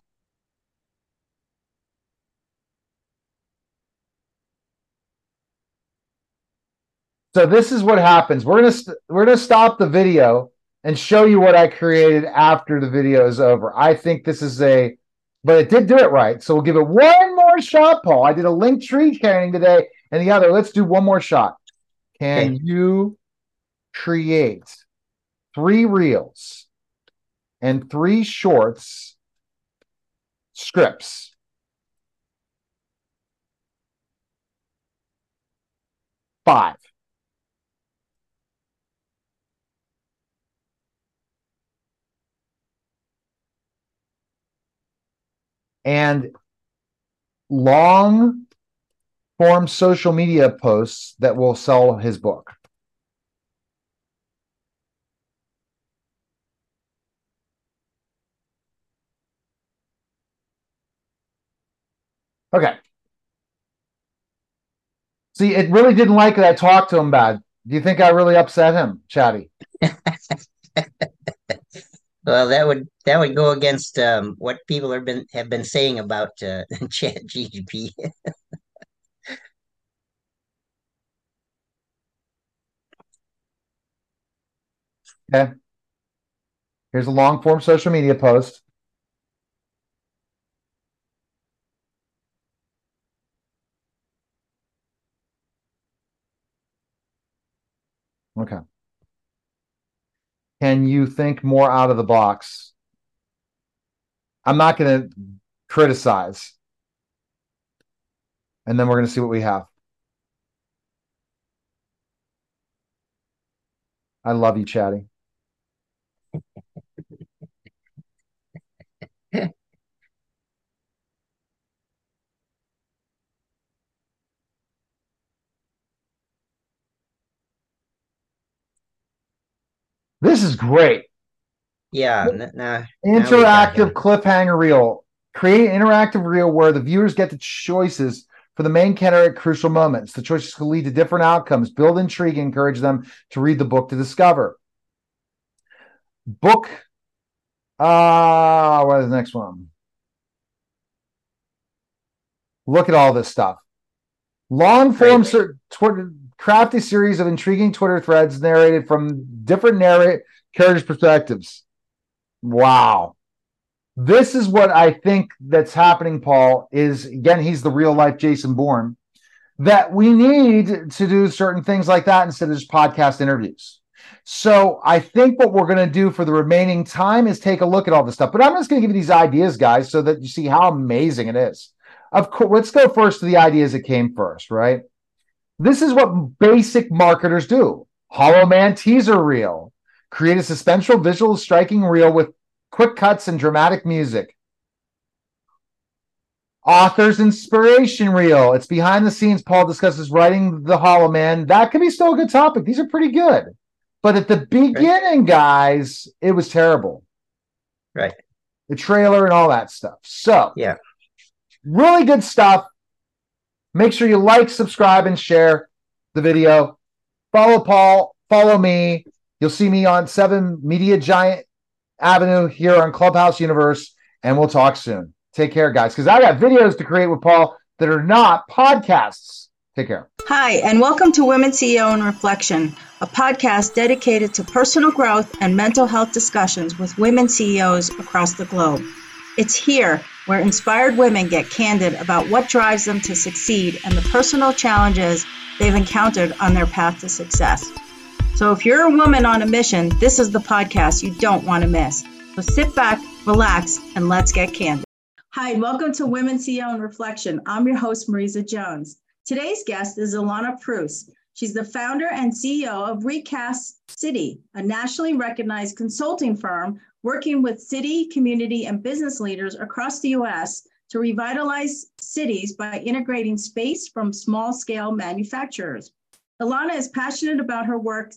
So this is what happens. We're gonna st- we're gonna stop the video and show you what I created after the video is over. I think this is a but it did do it right. So we'll give it one more shot, Paul. I did a Linktree sharing today and the other. Let's do one more shot. Can Okay. you create three reels and three shorts scripts? Five. And long form social media posts that will sell his book. Okay. See, it really didn't like that I talked to him bad. Do you think I really upset him, Chatty? Well, that would that would go against um, what people have been have been saying about uh, Chat GTP. Okay. Here's a long form social media post. Okay. Can you think more out of the box? I'm not going to criticize. And then we're going to see what we have. I love you, Chatty. This is great. Yeah, n- nah, Interactive cliffhanger reel. Create an interactive reel where the viewers get the choices for the main character at crucial moments. The choices could lead to different outcomes. Build intrigue, encourage them to read the book to discover. Book. Ah, what is the next one? Look at all this stuff. Long form, ser- Crafty series of intriguing Twitter threads narrated from different narrate characters' perspectives. Wow. This is what I think that's happening, Paul. Is again, he's the real life Jason Bourne. That we need to do certain things like that instead of just podcast interviews. So I think what we're going to do for the remaining time is take a look at all this stuff. But I'm just going to give you these ideas, guys, so that you see how amazing it is. Of course, let's go first to the ideas that came first, right? This is what basic marketers do. Hollow Man teaser reel. Create a suspenseful visual striking reel with quick cuts and dramatic music. Author's inspiration reel. It's behind the scenes. Paul discusses writing the Hollow Man. That could be still a good topic. These are pretty good. But at the beginning, guys, it was terrible. Right. The trailer and all that stuff. So, Yeah. really good stuff. Make sure you like, subscribe, and share the video. Follow Paul, follow me. You'll see me on 7 Media Giant Avenue here on Clubhouse Universe, and we'll talk soon. Take care, guys, because I got videos to create with Paul that are not podcasts. Take care. Hi, and welcome to Women CEO in Reflection, a podcast dedicated to personal growth and mental health discussions with women CEOs across the globe. It's here where inspired women get candid about what drives them to succeed and the personal challenges they've encountered on their path to success. So, if you're a woman on a mission, this is the podcast you don't want to miss. So, sit back, relax, and let's get candid. Hi, and welcome to Women CEO and Reflection. I'm your host, Marisa Jones. Today's guest is Alana Preuss. She's the founder and CEO of Recast City, a nationally recognized consulting firm working with city, community, and business leaders across the US to revitalize cities by integrating space from small scale manufacturers. Alana is passionate about her work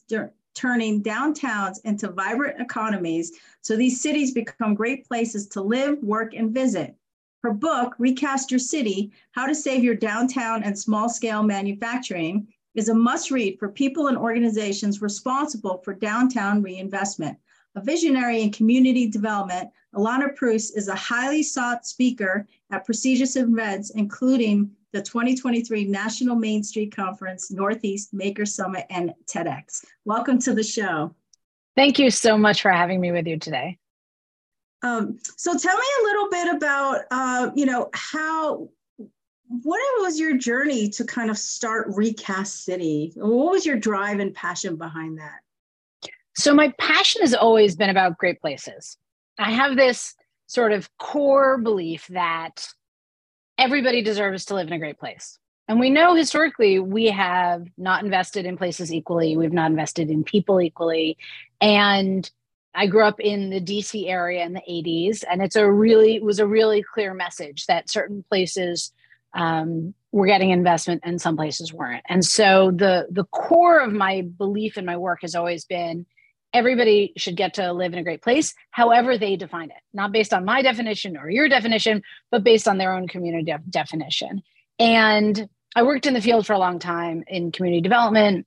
turning downtowns into vibrant economies so these cities become great places to live, work, and visit. Her book, Recast Your City How to Save Your Downtown and Small Scale Manufacturing, is a must read for people and organizations responsible for downtown reinvestment. A visionary in community development, Alana Preuss is a highly sought speaker at prestigious events, including the 2023 National Main Street Conference, Northeast Maker Summit, and TEDx. Welcome to the show. Thank you so much for having me with you today. Um, so tell me a little bit about, uh, you know, how, what was your journey to kind of start Recast City? What was your drive and passion behind that? So my passion has always been about great places. I have this sort of core belief that everybody deserves to live in a great place. And we know historically we have not invested in places equally. We've not invested in people equally. And I grew up in the DC area in the 80s, and it's a really it was a really clear message that certain places um, were getting investment and some places weren't. And so the the core of my belief in my work has always been everybody should get to live in a great place, however they define it, not based on my definition or your definition, but based on their own community de- definition. And I worked in the field for a long time in community development,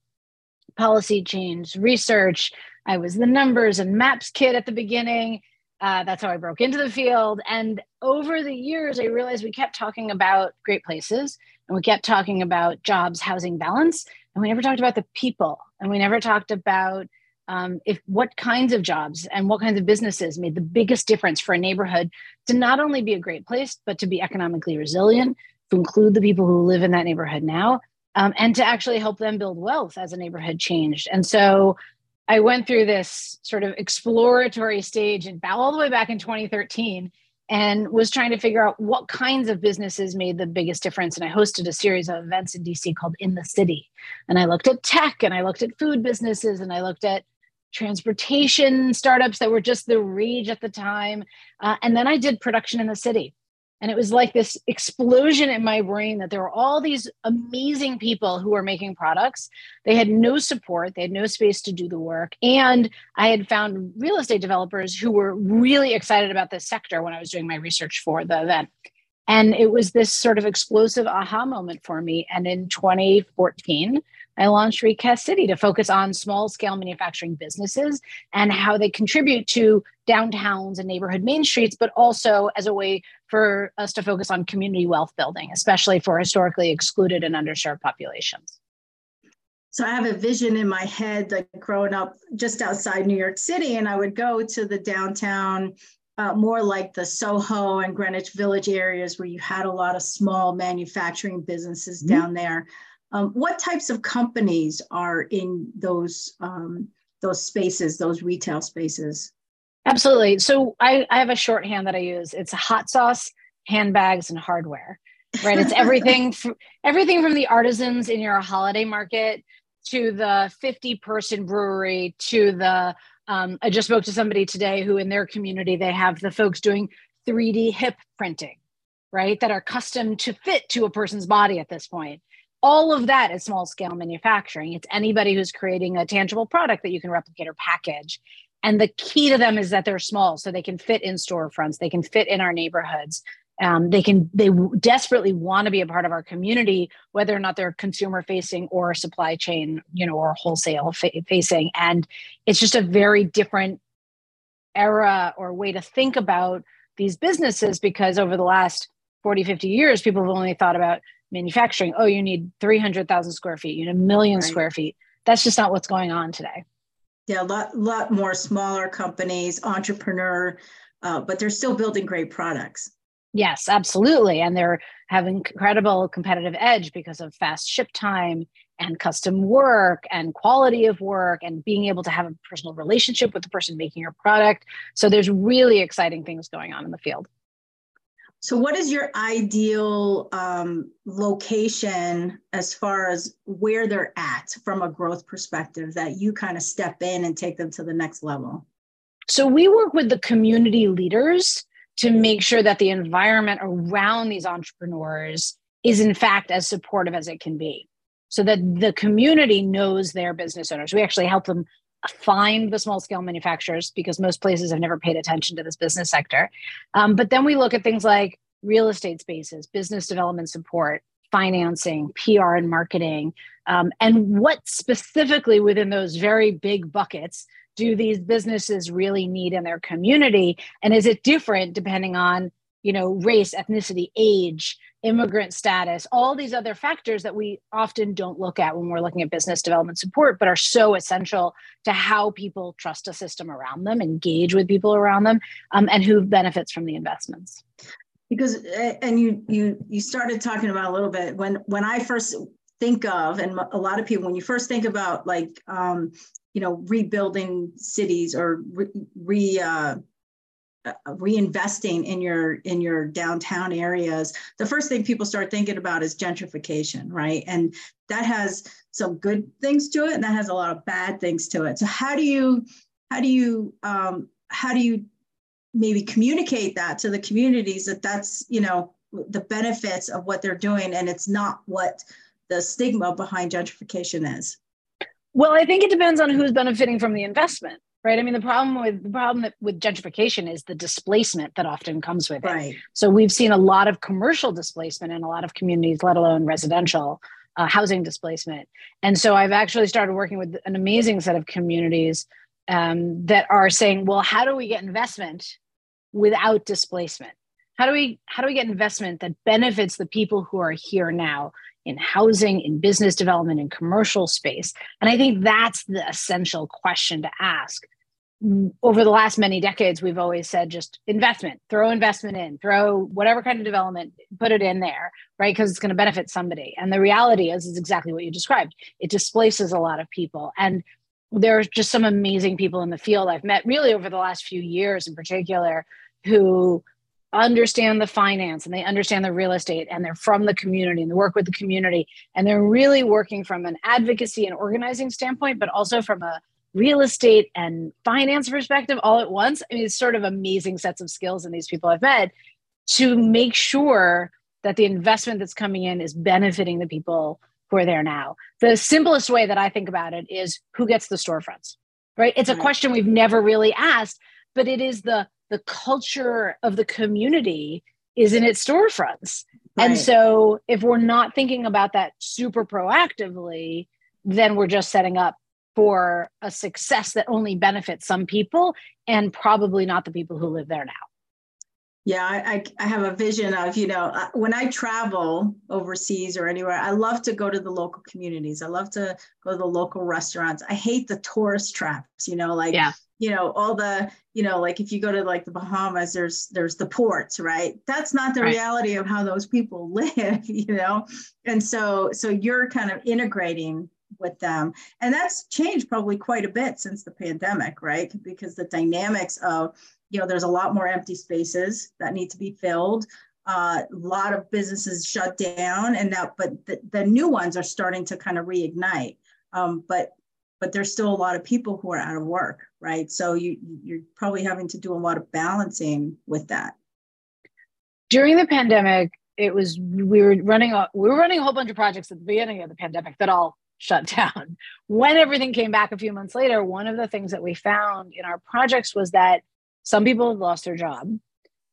policy change, research. I was the numbers and maps kid at the beginning. Uh, that's how I broke into the field. And over the years, I realized we kept talking about great places and we kept talking about jobs, housing balance, and we never talked about the people. And we never talked about um, if what kinds of jobs and what kinds of businesses made the biggest difference for a neighborhood to not only be a great place, but to be economically resilient, to include the people who live in that neighborhood now um, and to actually help them build wealth as a neighborhood changed. And so I went through this sort of exploratory stage and all the way back in 2013 and was trying to figure out what kinds of businesses made the biggest difference. And I hosted a series of events in DC called In the City. And I looked at tech and I looked at food businesses and I looked at transportation startups that were just the rage at the time. Uh, and then I did production in the city. And it was like this explosion in my brain that there were all these amazing people who were making products. They had no support, they had no space to do the work. And I had found real estate developers who were really excited about this sector when I was doing my research for the event. And it was this sort of explosive aha moment for me. And in 2014, I launched Recast City to focus on small scale manufacturing businesses and how they contribute to downtowns and neighborhood main streets, but also as a way for us to focus on community wealth building, especially for historically excluded and underserved populations. So I have a vision in my head, like growing up just outside New York City, and I would go to the downtown, uh, more like the Soho and Greenwich Village areas where you had a lot of small manufacturing businesses mm-hmm. down there. Um, what types of companies are in those um, those spaces, those retail spaces? Absolutely. So I, I have a shorthand that I use. It's hot sauce, handbags, and hardware. Right. It's everything from, everything from the artisans in your holiday market to the 50 person brewery to the um, I just spoke to somebody today who in their community they have the folks doing 3D hip printing, right? That are custom to fit to a person's body at this point all of that is small scale manufacturing. It's anybody who's creating a tangible product that you can replicate or package. And the key to them is that they're small, so they can fit in storefronts, they can fit in our neighborhoods. Um, they can they desperately want to be a part of our community, whether or not they're consumer facing or supply chain, you know, or wholesale fa- facing. And it's just a very different era or way to think about these businesses because over the last 40, 50 years, people have only thought about manufacturing oh you need 300000 square feet you need a million right. square feet. That's just not what's going on today. Yeah a lot, lot more smaller companies entrepreneur uh, but they're still building great products. Yes absolutely. And they're having incredible competitive edge because of fast ship time and custom work and quality of work and being able to have a personal relationship with the person making your product. So there's really exciting things going on in the field so, what is your ideal um, location as far as where they're at from a growth perspective that you kind of step in and take them to the next level? So, we work with the community leaders to make sure that the environment around these entrepreneurs is, in fact, as supportive as it can be. So that the community knows their business owners. We actually help them find the small scale manufacturers because most places have never paid attention to this business sector. Um, but then we look at things like real estate spaces, business development support, financing, PR and marketing, um, and what specifically within those very big buckets do these businesses really need in their community? And is it different depending on you know race ethnicity age immigrant status, all these other factors that we often don't look at when we're looking at business development support, but are so essential to how people trust a system around them, engage with people around them, um, and who benefits from the investments. Because and you you you started talking about a little bit when when I first think of and a lot of people when you first think about like um, you know rebuilding cities or re, re uh, reinvesting in your in your downtown areas the first thing people start thinking about is gentrification right? And that has some good things to it and that has a lot of bad things to it. So how do you how do you um, how do you maybe communicate that to the communities that that's you know the benefits of what they're doing and it's not what the stigma behind gentrification is? Well i think it depends on who's benefiting from the investment right? I mean, the problem with the problem that, with gentrification is the displacement that often comes with it. Right. So we've seen a lot of commercial displacement in a lot of communities, let alone residential uh, housing displacement. And so I've actually started working with an amazing set of communities um, that are saying, well, how do we get investment without displacement? How do we how do we get investment that benefits the people who are here now? In housing, in business development, in commercial space? And I think that's the essential question to ask. Mm, over the last many decades, we've always said just investment, throw investment in, throw whatever kind of development, put it in there, right? Because it's going to benefit somebody. And the reality is, is exactly what you described. It displaces a lot of people. And there are just some amazing people in the field I've met really over the last few years in particular who understand the finance and they understand the real estate and they're from the community and they work with the community and they're really working from an advocacy and organizing standpoint but also from a real estate and finance perspective all at once. I mean it's sort of amazing sets of skills in these people i've met to make sure that the investment that's coming in is benefiting the people who are there now. The simplest way that i think about it is who gets the storefronts right? It's a question we've never really asked but it is the the culture of the community is in its storefronts. Right. And so if we're not thinking about that super proactively, then we're just setting up for a success that only benefits some people and probably not the people who live there now. Yeah, I, I have a vision of, you know, uh, when I travel overseas or anywhere, I love to go to the local communities. I love to go to the local restaurants. I hate the tourist traps, you know, like yeah you know all the you know like if you go to like the bahamas there's there's the ports right that's not the right. reality of how those people live you know and so so you're kind of integrating with them and that's changed probably quite a bit since the pandemic right because the dynamics of you know there's a lot more empty spaces that need to be filled uh, a lot of businesses shut down and now but the, the new ones are starting to kind of reignite um, but but there's still a lot of people who are out of work, right? So you you're probably having to do a lot of balancing with that. During the pandemic, it was we were running a we were running a whole bunch of projects at the beginning of the pandemic that all shut down. When everything came back a few months later, one of the things that we found in our projects was that some people had lost their job,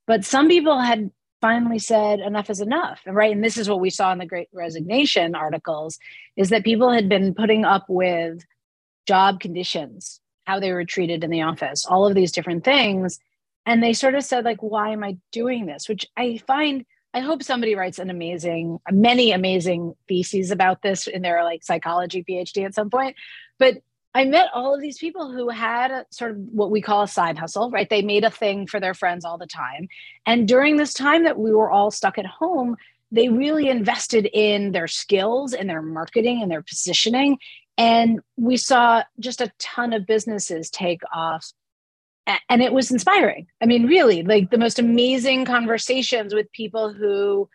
but some people had finally said enough is enough right and this is what we saw in the great resignation articles is that people had been putting up with job conditions, how they were treated in the office, all of these different things. And they sort of said, like, why am I doing this? Which I find, I hope somebody writes an amazing, many amazing theses about this in their like psychology PhD at some point. But I met all of these people who had a, sort of what we call a side hustle, right? They made a thing for their friends all the time. And during this time that we were all stuck at home, they really invested in their skills and their marketing and their positioning and we saw just a ton of businesses take off. And it was inspiring. I mean, really, like the most amazing conversations with people who,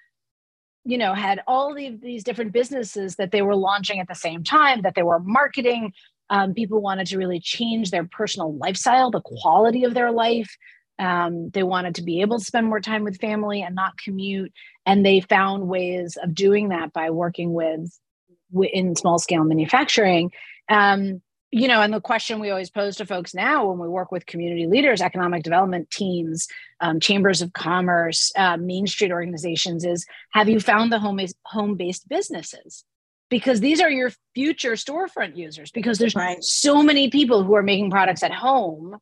you know, had all these different businesses that they were launching at the same time, that they were marketing. Um, people wanted to really change their personal lifestyle, the quality of their life. Um, they wanted to be able to spend more time with family and not commute. And they found ways of doing that by working with in small scale manufacturing. Um, you know, and the question we always pose to folks now when we work with community leaders, economic development teams, um, chambers of commerce, uh, Main Street organizations is have you found the home based businesses? Because these are your future storefront users. Because there's right. so many people who are making products at home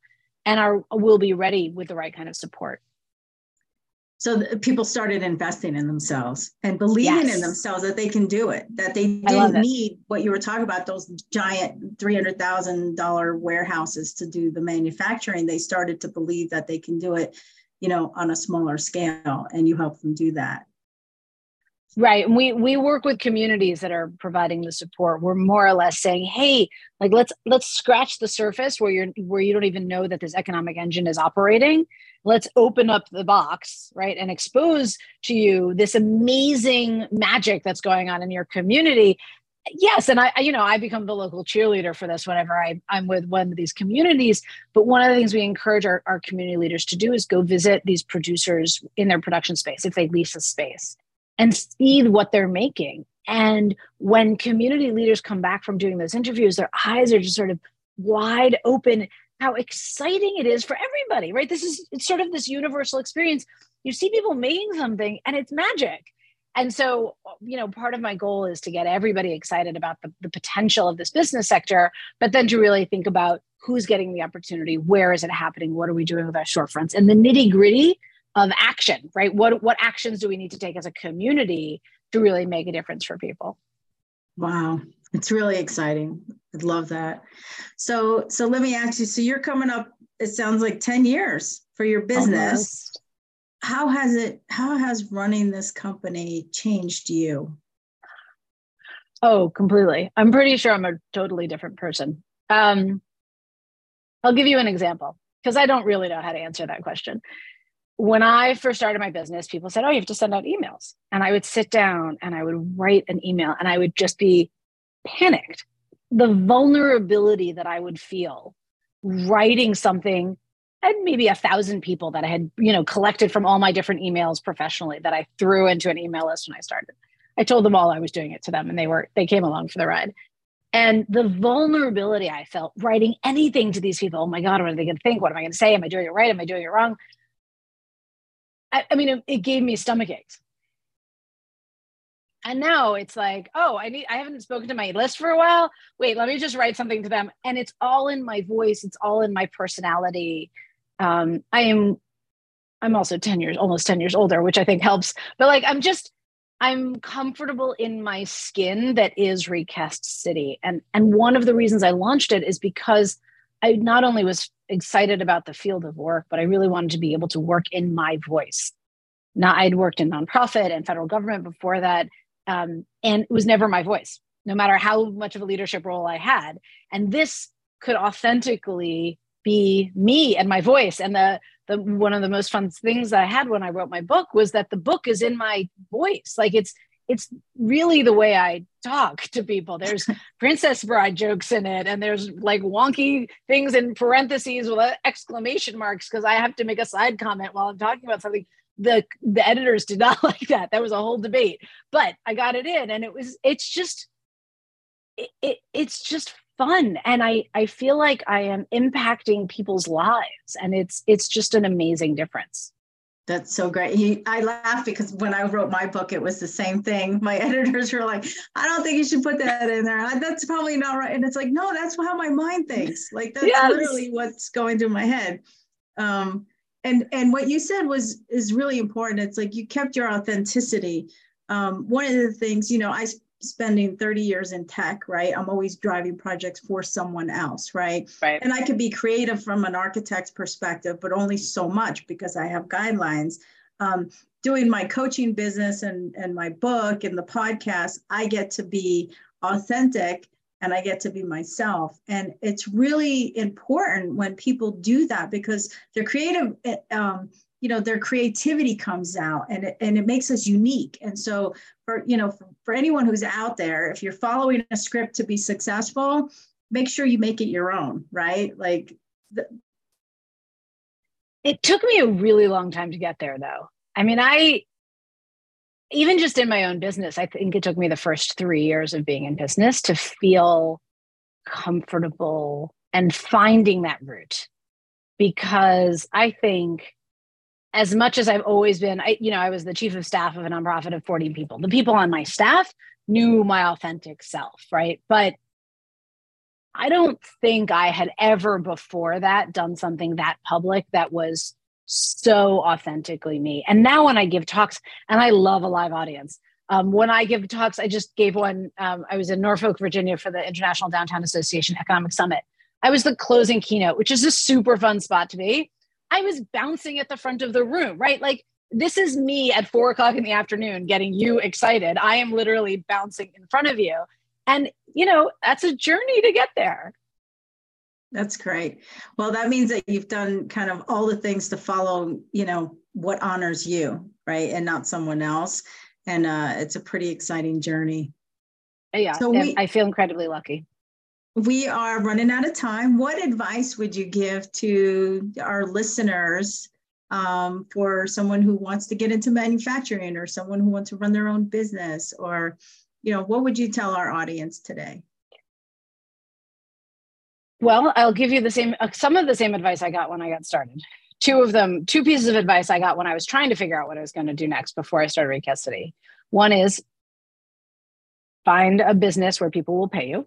and are will be ready with the right kind of support. so people started investing in themselves and believing yes. in themselves that they can do it that they didn't need what you were talking about those giant $300000 warehouses to do the manufacturing they started to believe that they can do it you know on a smaller scale and you help them do that right and we we work with communities that are providing the support. We're more or less saying hey like let's let's scratch the surface where you're where you don't even know that this economic engine is operating. Let's open up the box right and expose to you this amazing magic that's going on in your community. Yes and i you know i become the local cheerleader for this whenever I, i'm with one of these communities but one of the things we encourage our, our community leaders to do is go visit these producers in their production space if they lease a space and see what they're making. And when community leaders come back from doing those interviews, their eyes are just sort of wide open how exciting it is for everybody, right? This is it's sort of this universal experience. You see people making something and it's magic. And so, you know, part of my goal is to get everybody excited about the, the potential of this business sector, but then to really think about who's getting the opportunity, where is it happening, what are we doing with our storefronts, and the nitty gritty of action, right? What what actions do we need to take as a community to really make a difference for people? Wow, it's really exciting. I love that. So so let me ask you. So you're coming up. It sounds like ten years for your business. Almost. How has it? How has running this company changed you? Oh, completely. I'm pretty sure I'm a totally different person. Um, I'll give you an example because I don't really know how to answer that question when I first started my business, people said, Oh, you have to send out emails. And I would sit down and I would write an email and I would just be panicked. The vulnerability that I would feel writing something and maybe a thousand people that I had, you know, collected from all my different emails professionally that I threw into an email list when I started. I told them all I was doing it to them and they were, they came along for the ride. And the vulnerability I felt writing anything to these people, oh my God, what are they going to think? What am I going to say? Am I doing it right? Am I doing it wrong? I, I mean, it, it gave me stomach aches. And now it's like, oh, I need I haven't spoken to my list for a while. Wait, let me just write something to them. And it's all in my voice, it's all in my personality. Um, I am I'm also 10 years, almost 10 years older, which I think helps. But like I'm just I'm comfortable in my skin that is Recast City. And and one of the reasons I launched it is because I not only was excited about the field of work, but I really wanted to be able to work in my voice. Now, I'd worked in nonprofit and federal government before that, um, and it was never my voice, no matter how much of a leadership role I had. And this could authentically be me and my voice. And the the one of the most fun things that I had when I wrote my book was that the book is in my voice. Like it's it's really the way I talk to people. There's Princess Bride jokes in it, and there's like wonky things in parentheses with uh, exclamation marks because I have to make a side comment while I'm talking about something. The the editors did not like that. That was a whole debate, but I got it in, and it was it's just it, it it's just fun and i i feel like i am impacting people's lives and it's it's just an amazing difference that's so great. He, I laugh because when I wrote my book, it was the same thing. My editors were like, "I don't think you should put that in there. That's probably not right." And it's like, no, that's how my mind thinks. Like that's yes. literally what's going through my head. Um, and and what you said was is really important. It's like you kept your authenticity. Um, one of the things, you know, I spending 30 years in tech, right? I'm always driving projects for someone else, right? Right. And I could be creative from an architect's perspective, but only so much because I have guidelines. Um, doing my coaching business and, and my book and the podcast, I get to be authentic and I get to be myself. And it's really important when people do that because they're creative. Eh, um, you know their creativity comes out and it, and it makes us unique. And so for you know for, for anyone who's out there if you're following a script to be successful make sure you make it your own right? Like the, it took me a really long time to get there though. I mean i even just in my own business i think it took me the first three years of being in business to feel comfortable and finding that route because i think as much as I've always been, I, you know, I was the chief of staff of a nonprofit of 40 people. The people on my staff knew my authentic self, right? But I don't think I had ever before that done something that public that was so authentically me. And now when I give talks, and I love a live audience. Um, when I give talks, I just gave one. Um, I was in Norfolk, Virginia for the International Downtown Association Economic Summit. I was the closing keynote, which is a super fun spot to be. I was bouncing at the front of the room, right? Like this is me at four o'clock in the afternoon getting you excited. I am literally bouncing in front of you. And, you know, that's a journey to get there. That's great. Well, that means that you've done kind of all the things to follow, you know, what honors you, right? And not someone else. And uh, it's a pretty exciting journey. Yeah. So we, I feel incredibly lucky. We are running out of time. What advice would you give to our listeners um, for someone who wants to get into manufacturing or someone who wants to run their own business or, you know, what would you tell our audience today? Well, I'll give you the same, uh, some of the same advice I got when I got started. Two of them, two pieces of advice I got when I was trying to figure out what I was going to do next before I started Rate Custody. One is find a business where people will pay you.